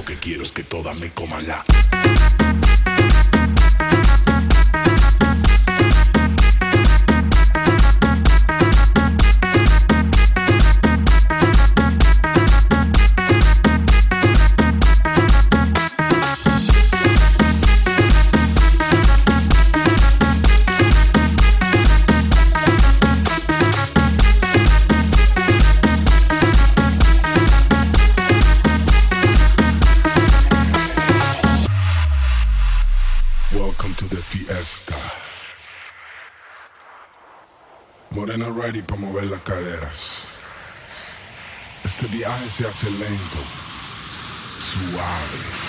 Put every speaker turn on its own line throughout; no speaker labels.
Lo que
quiero es que todas me coman la.
se hace lento, suave.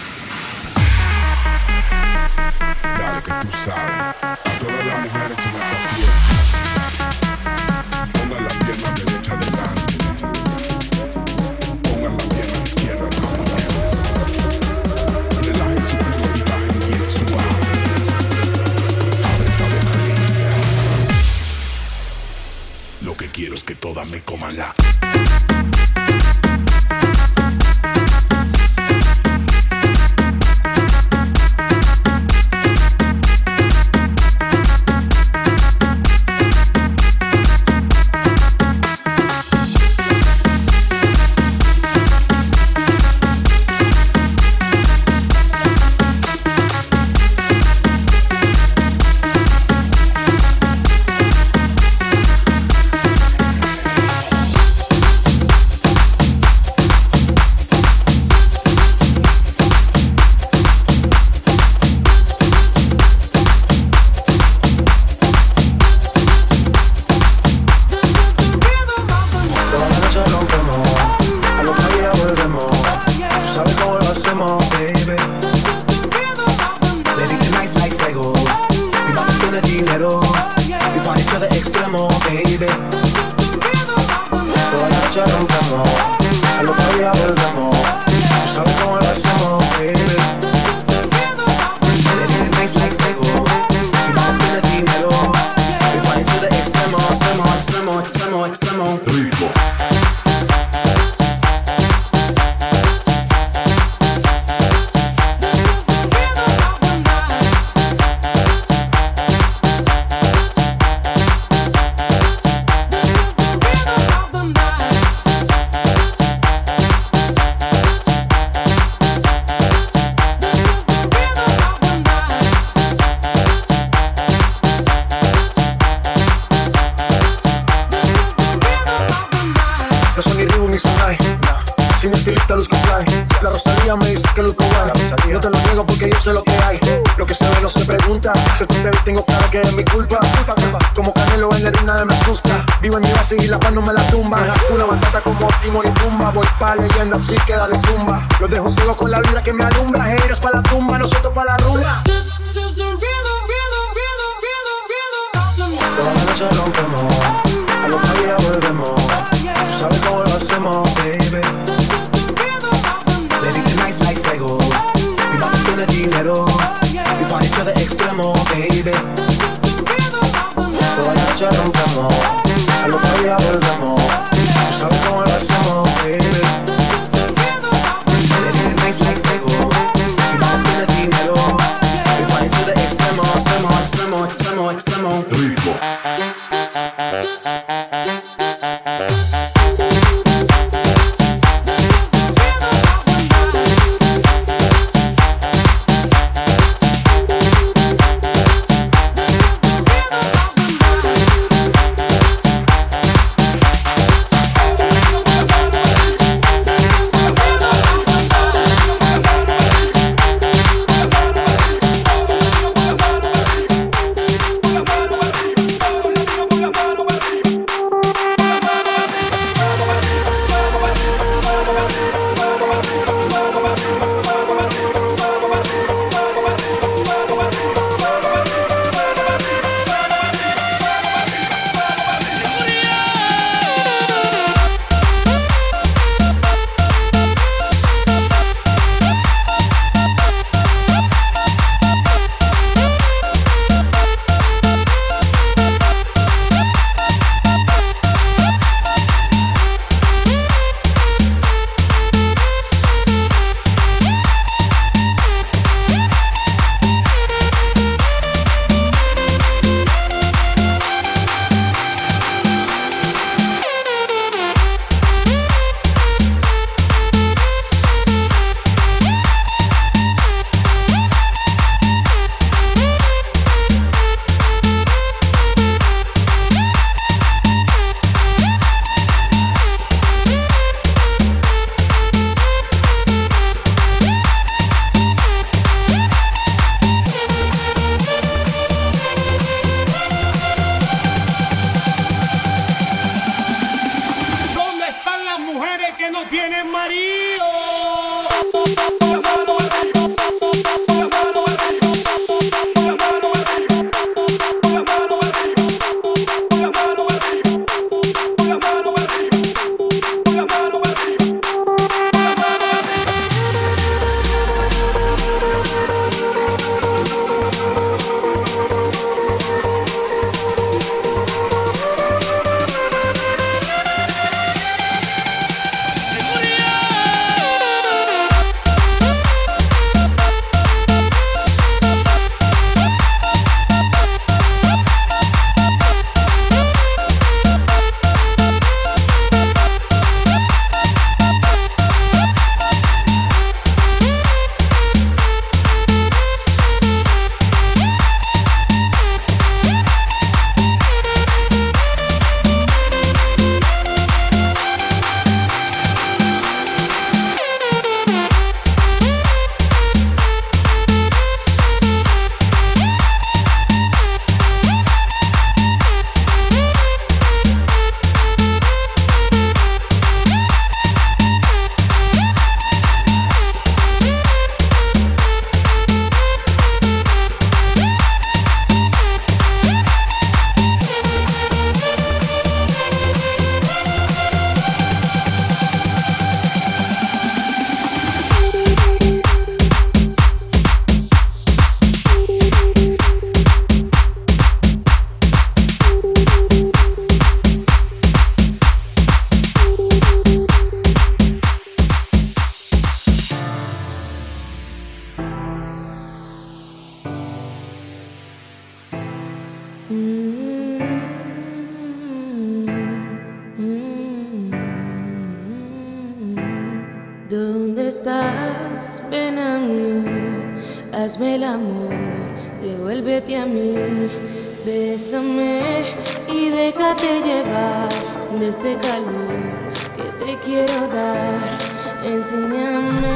llevar de este calor que te quiero dar. Enséñame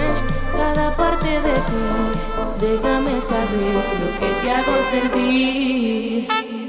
cada parte de ti, déjame saber lo que te hago sentir.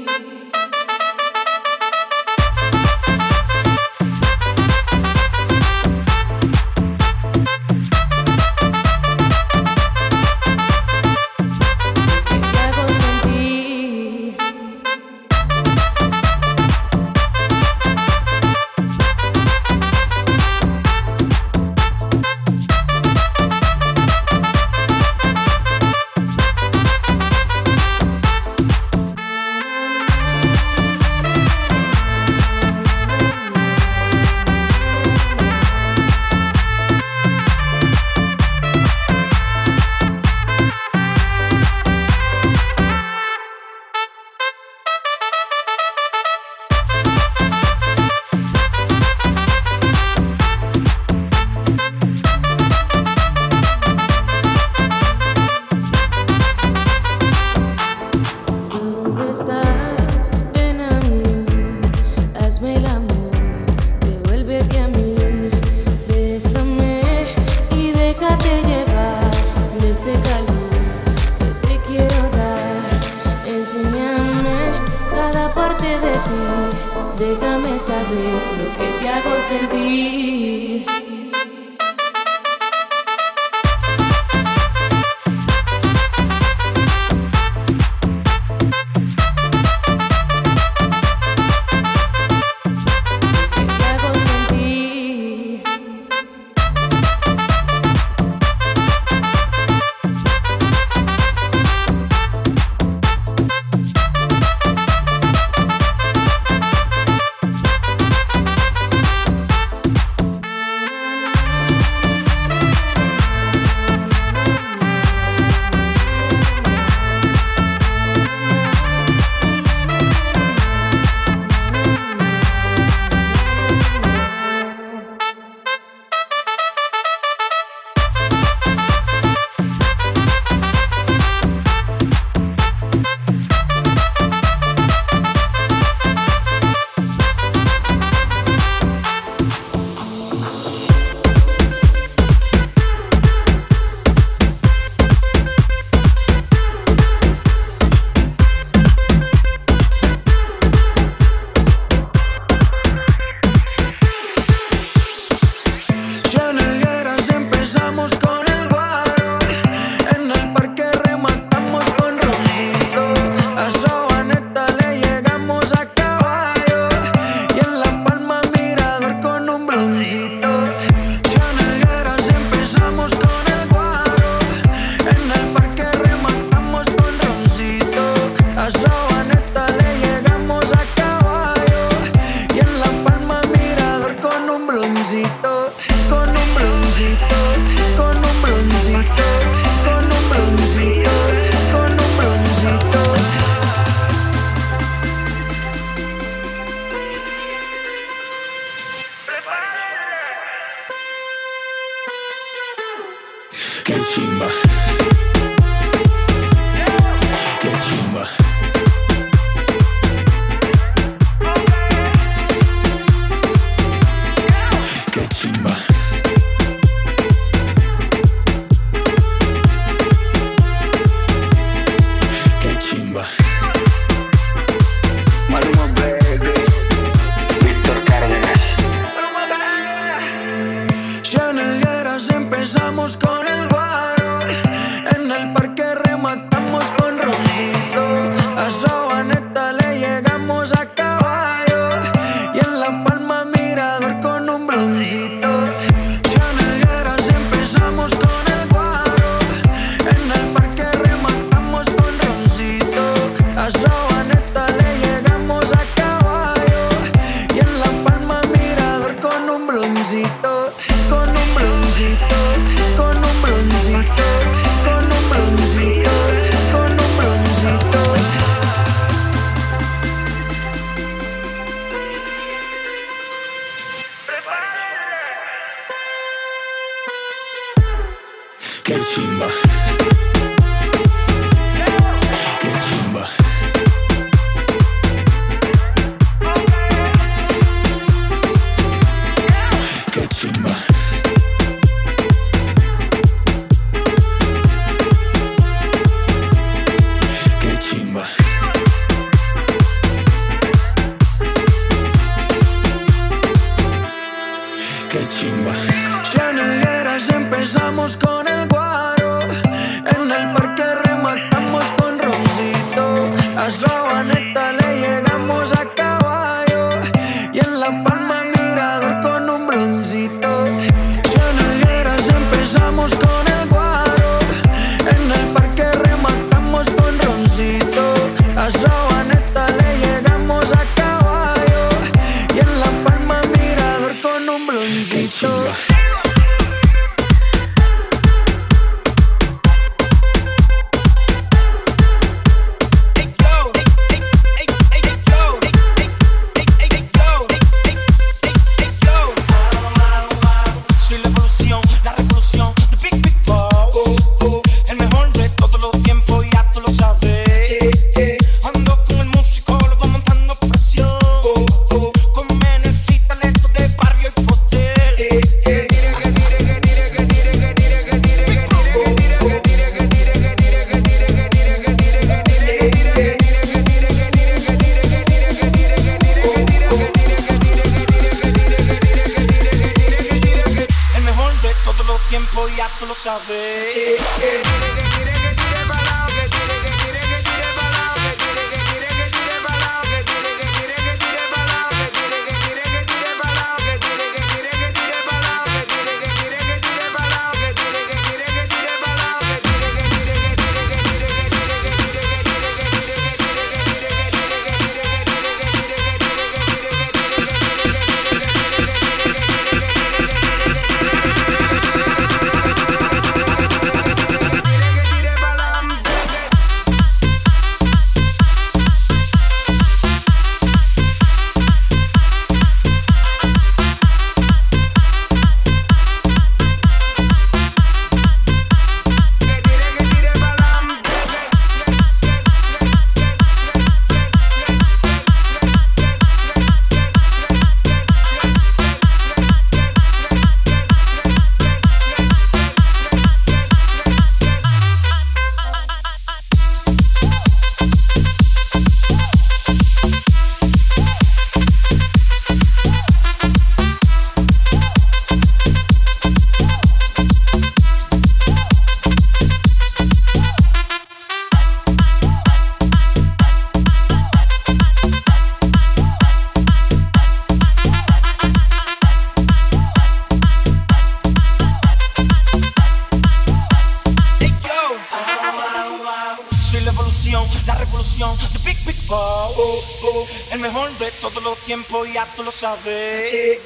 tiempo ya tú lo
sabes.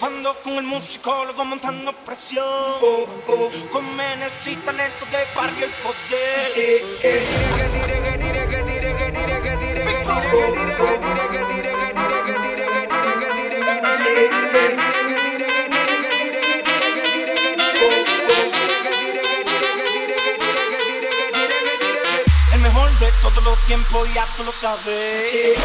Ando con el musicólogo montando presión. Oh, oh. Con menes y talento de barrio y poder. Eh, eh. De todos los tiempos, ya tú lo sabes.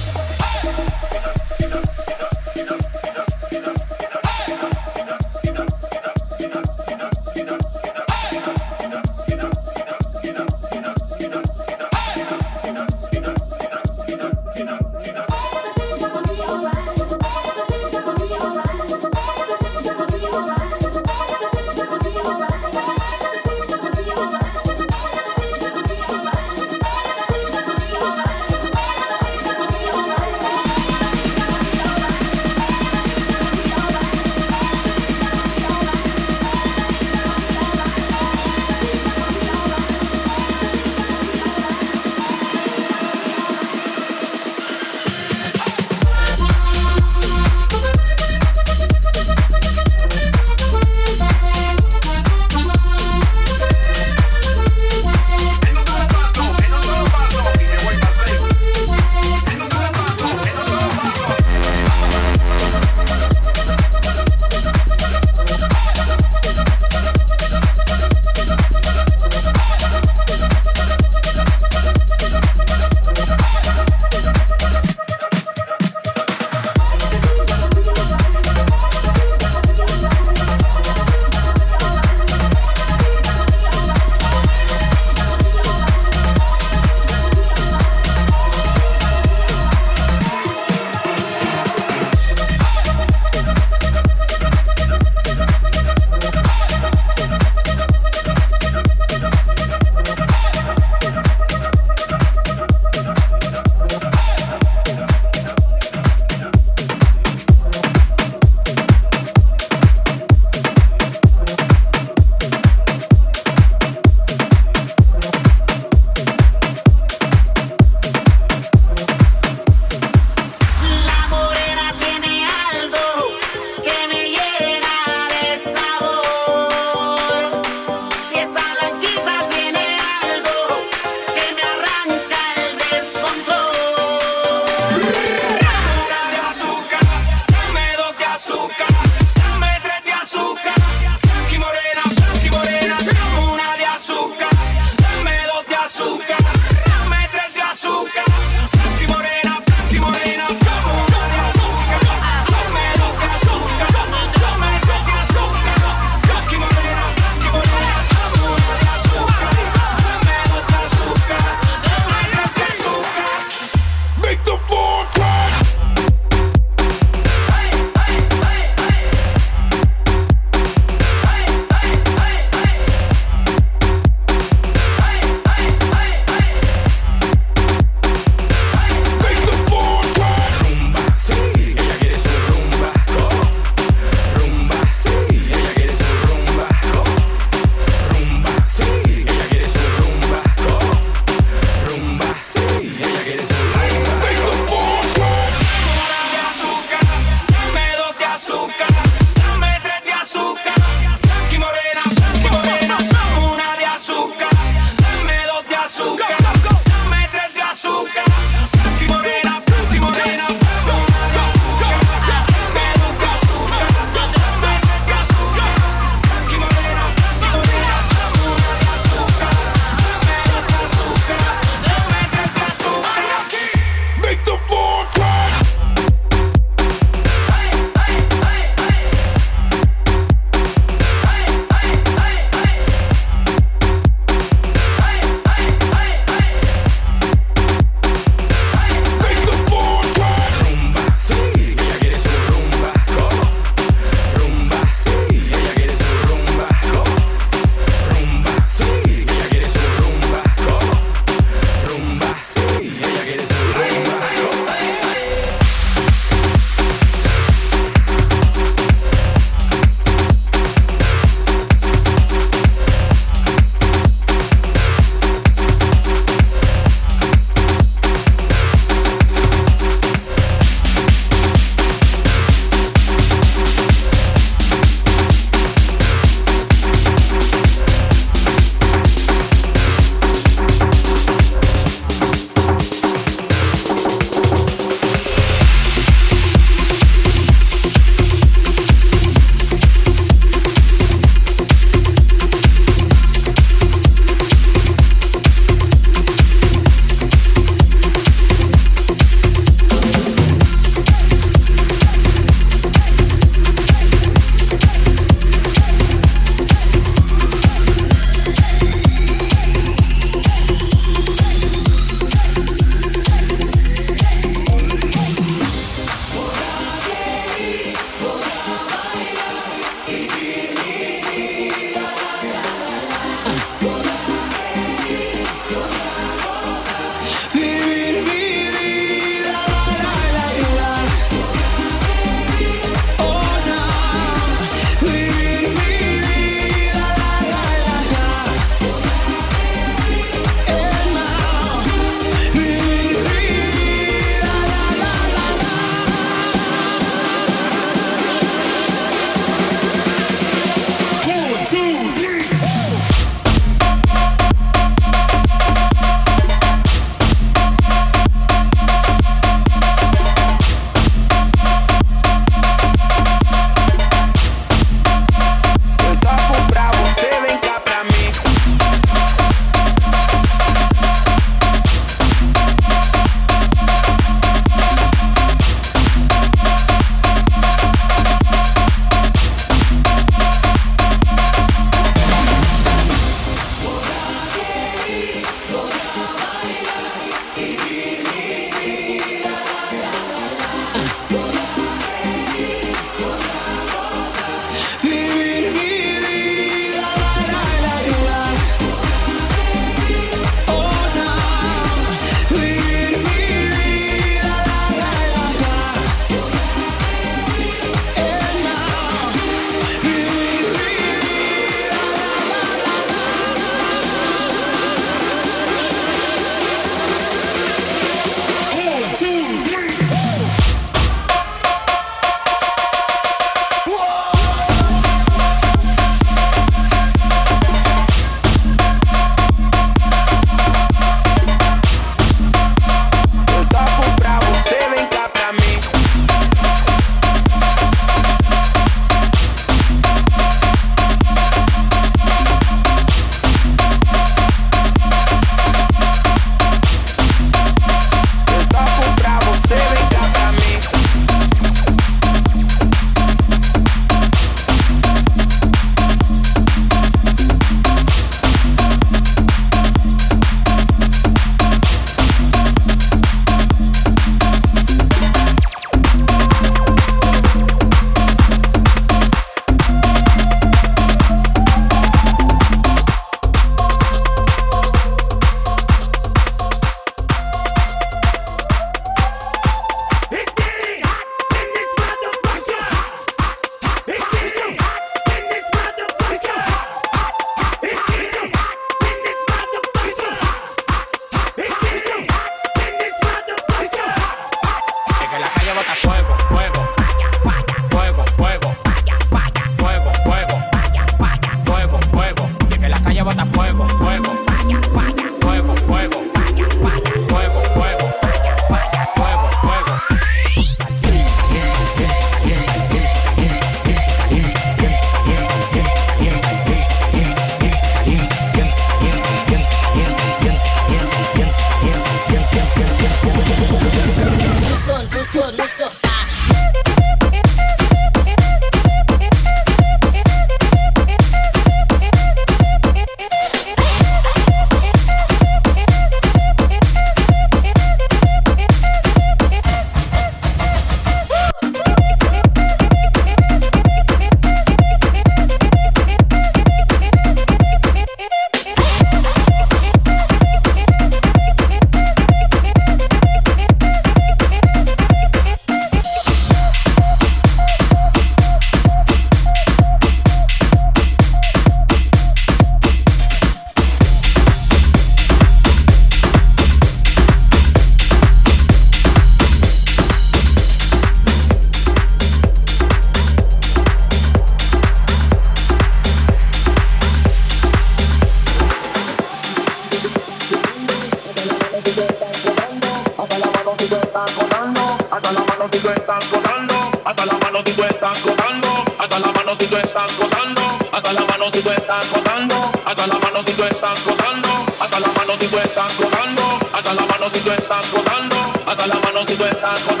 hasta la mano si tú estás gozando, hasta la mano si tú estás gozando, hasta la mano si tú estás gozando, hasta la mano si tú estás gozando, hasta la mano si tú estás gozando, hasta la mano si tú estás gozando, hasta la mano si tú estás gozando, hasta la mano si tú estás gozando.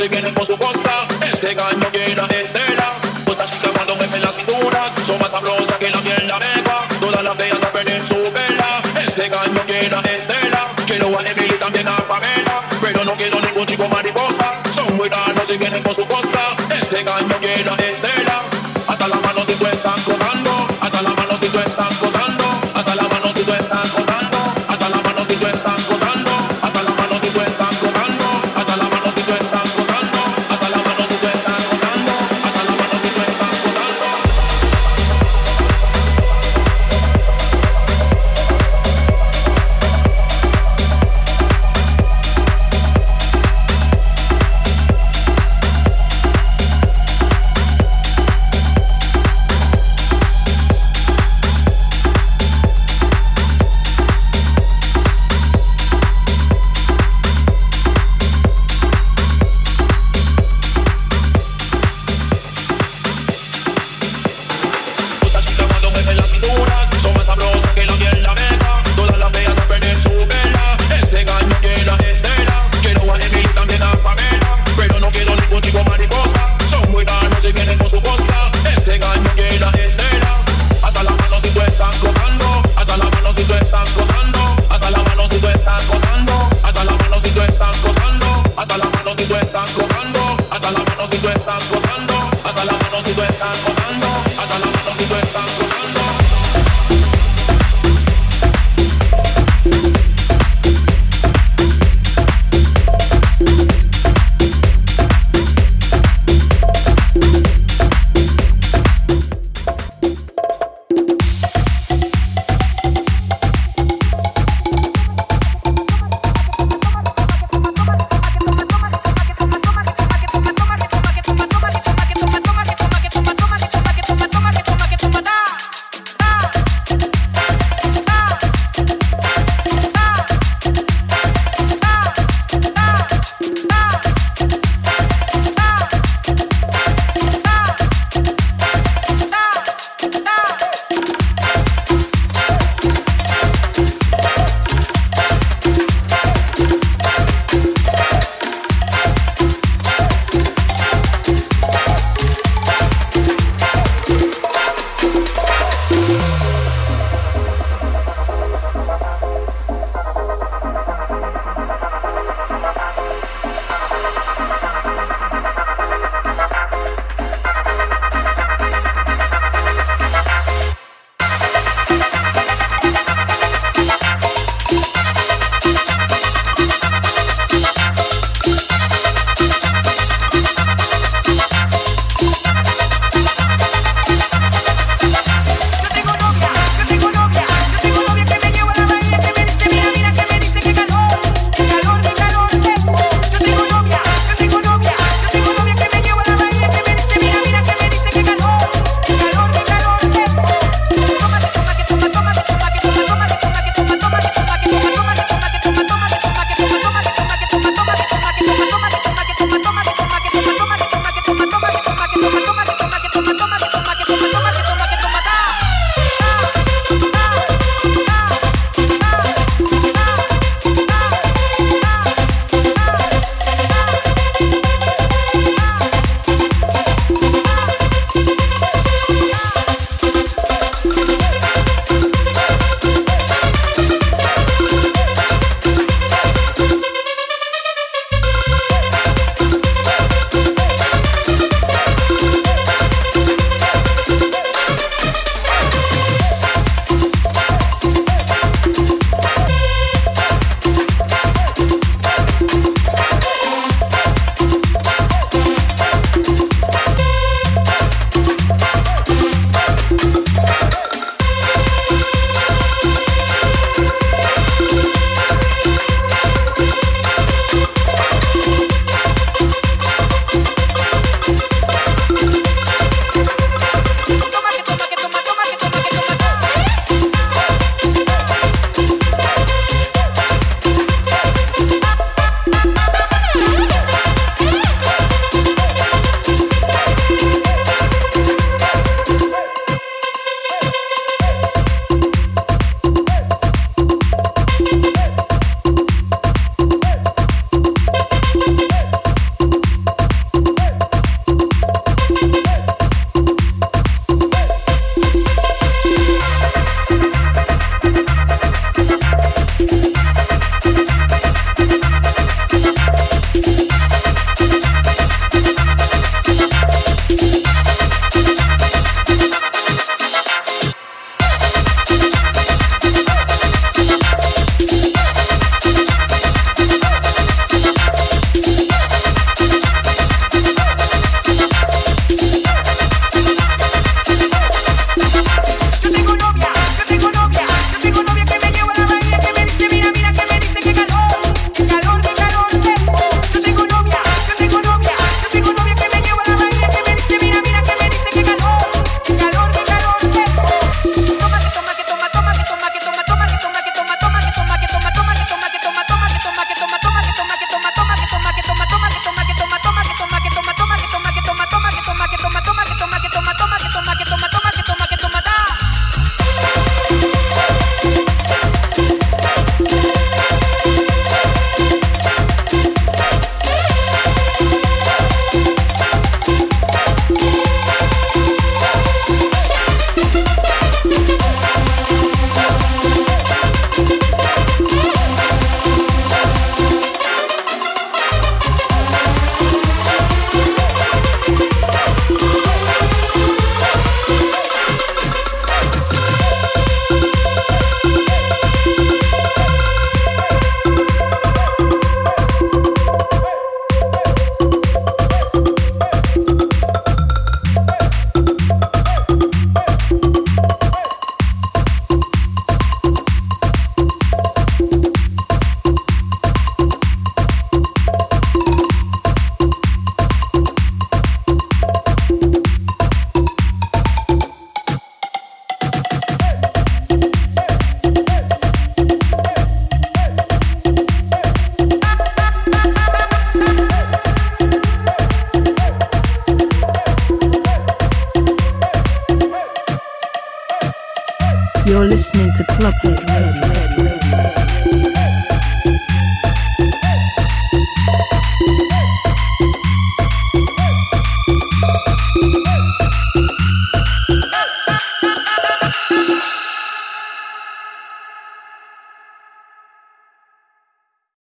se vienen por su costa. Este gallo llena de estela. Otra chica cuando me mueve la cintura. Son más sabrosas que la miel la. Todas las bellas a perder su vela. Este gallo llena de estela. Quiero a Emily también a Pamela. Pero no quiero ningún chico mariposa. Son muy raros y vienen por su costa. Este gallo llena
de estela.